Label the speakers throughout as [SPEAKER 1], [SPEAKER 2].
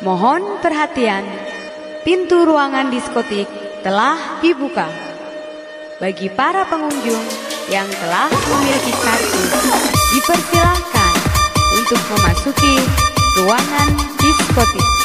[SPEAKER 1] Mohon perhatian, pintu ruangan diskotik telah dibuka. Bagi para pengunjung yang telah memiliki kartu, dipersilahkan untuk memasuki ruangan diskotik.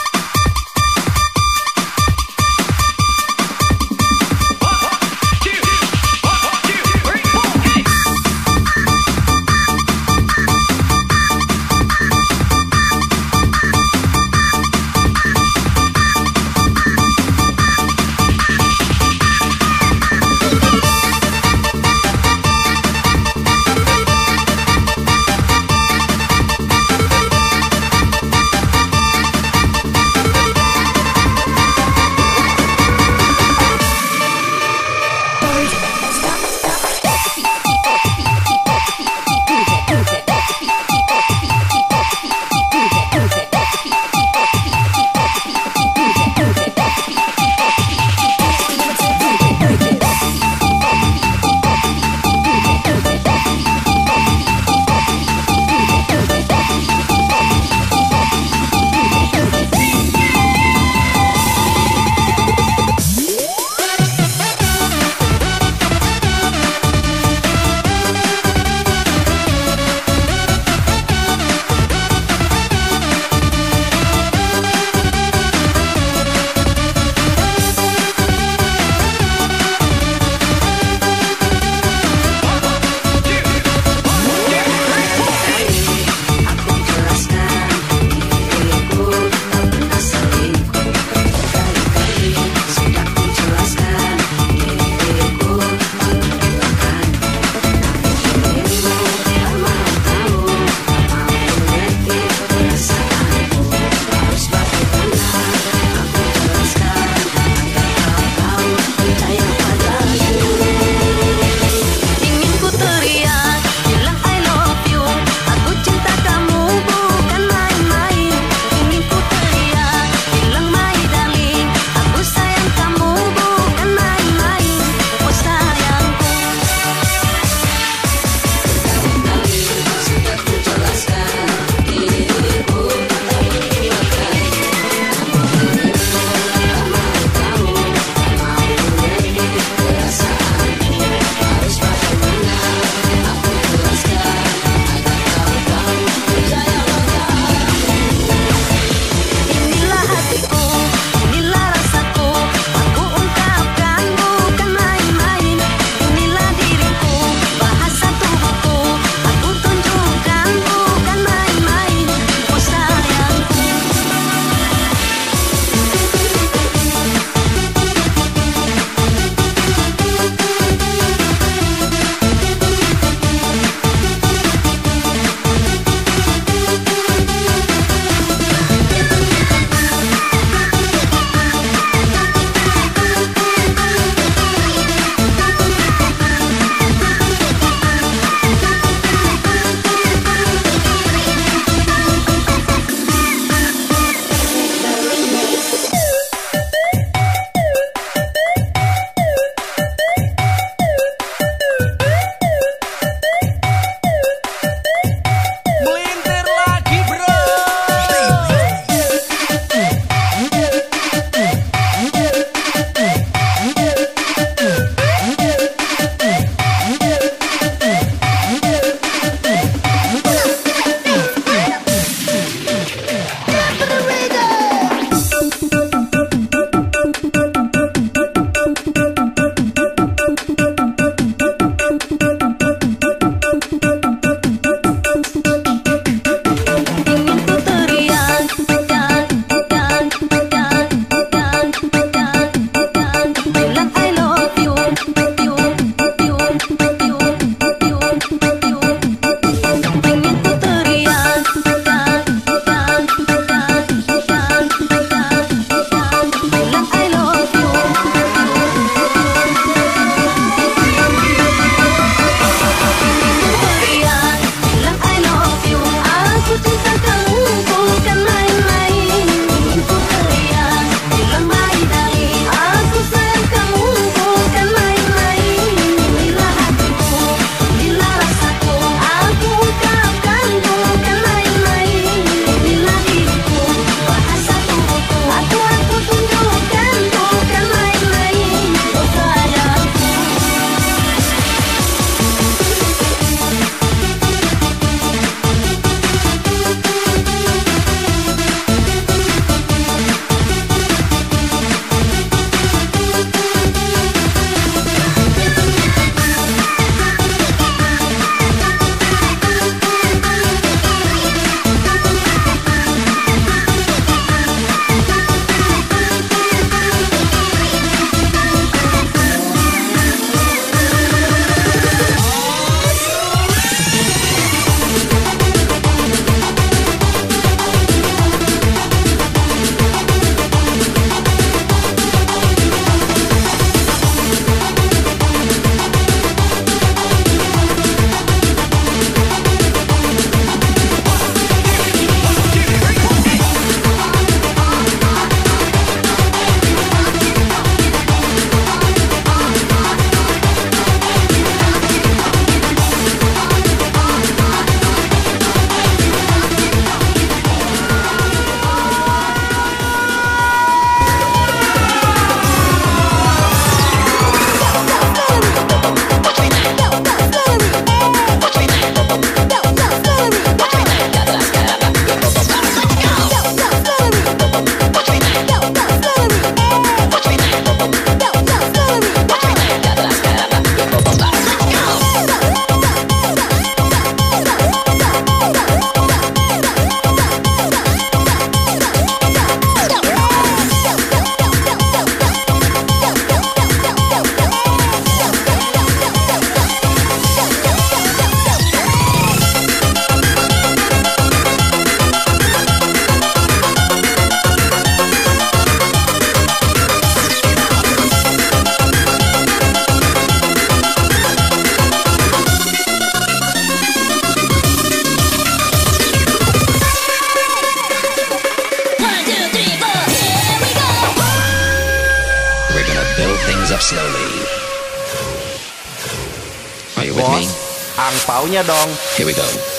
[SPEAKER 2] Angpaunya dong.
[SPEAKER 3] Here we go.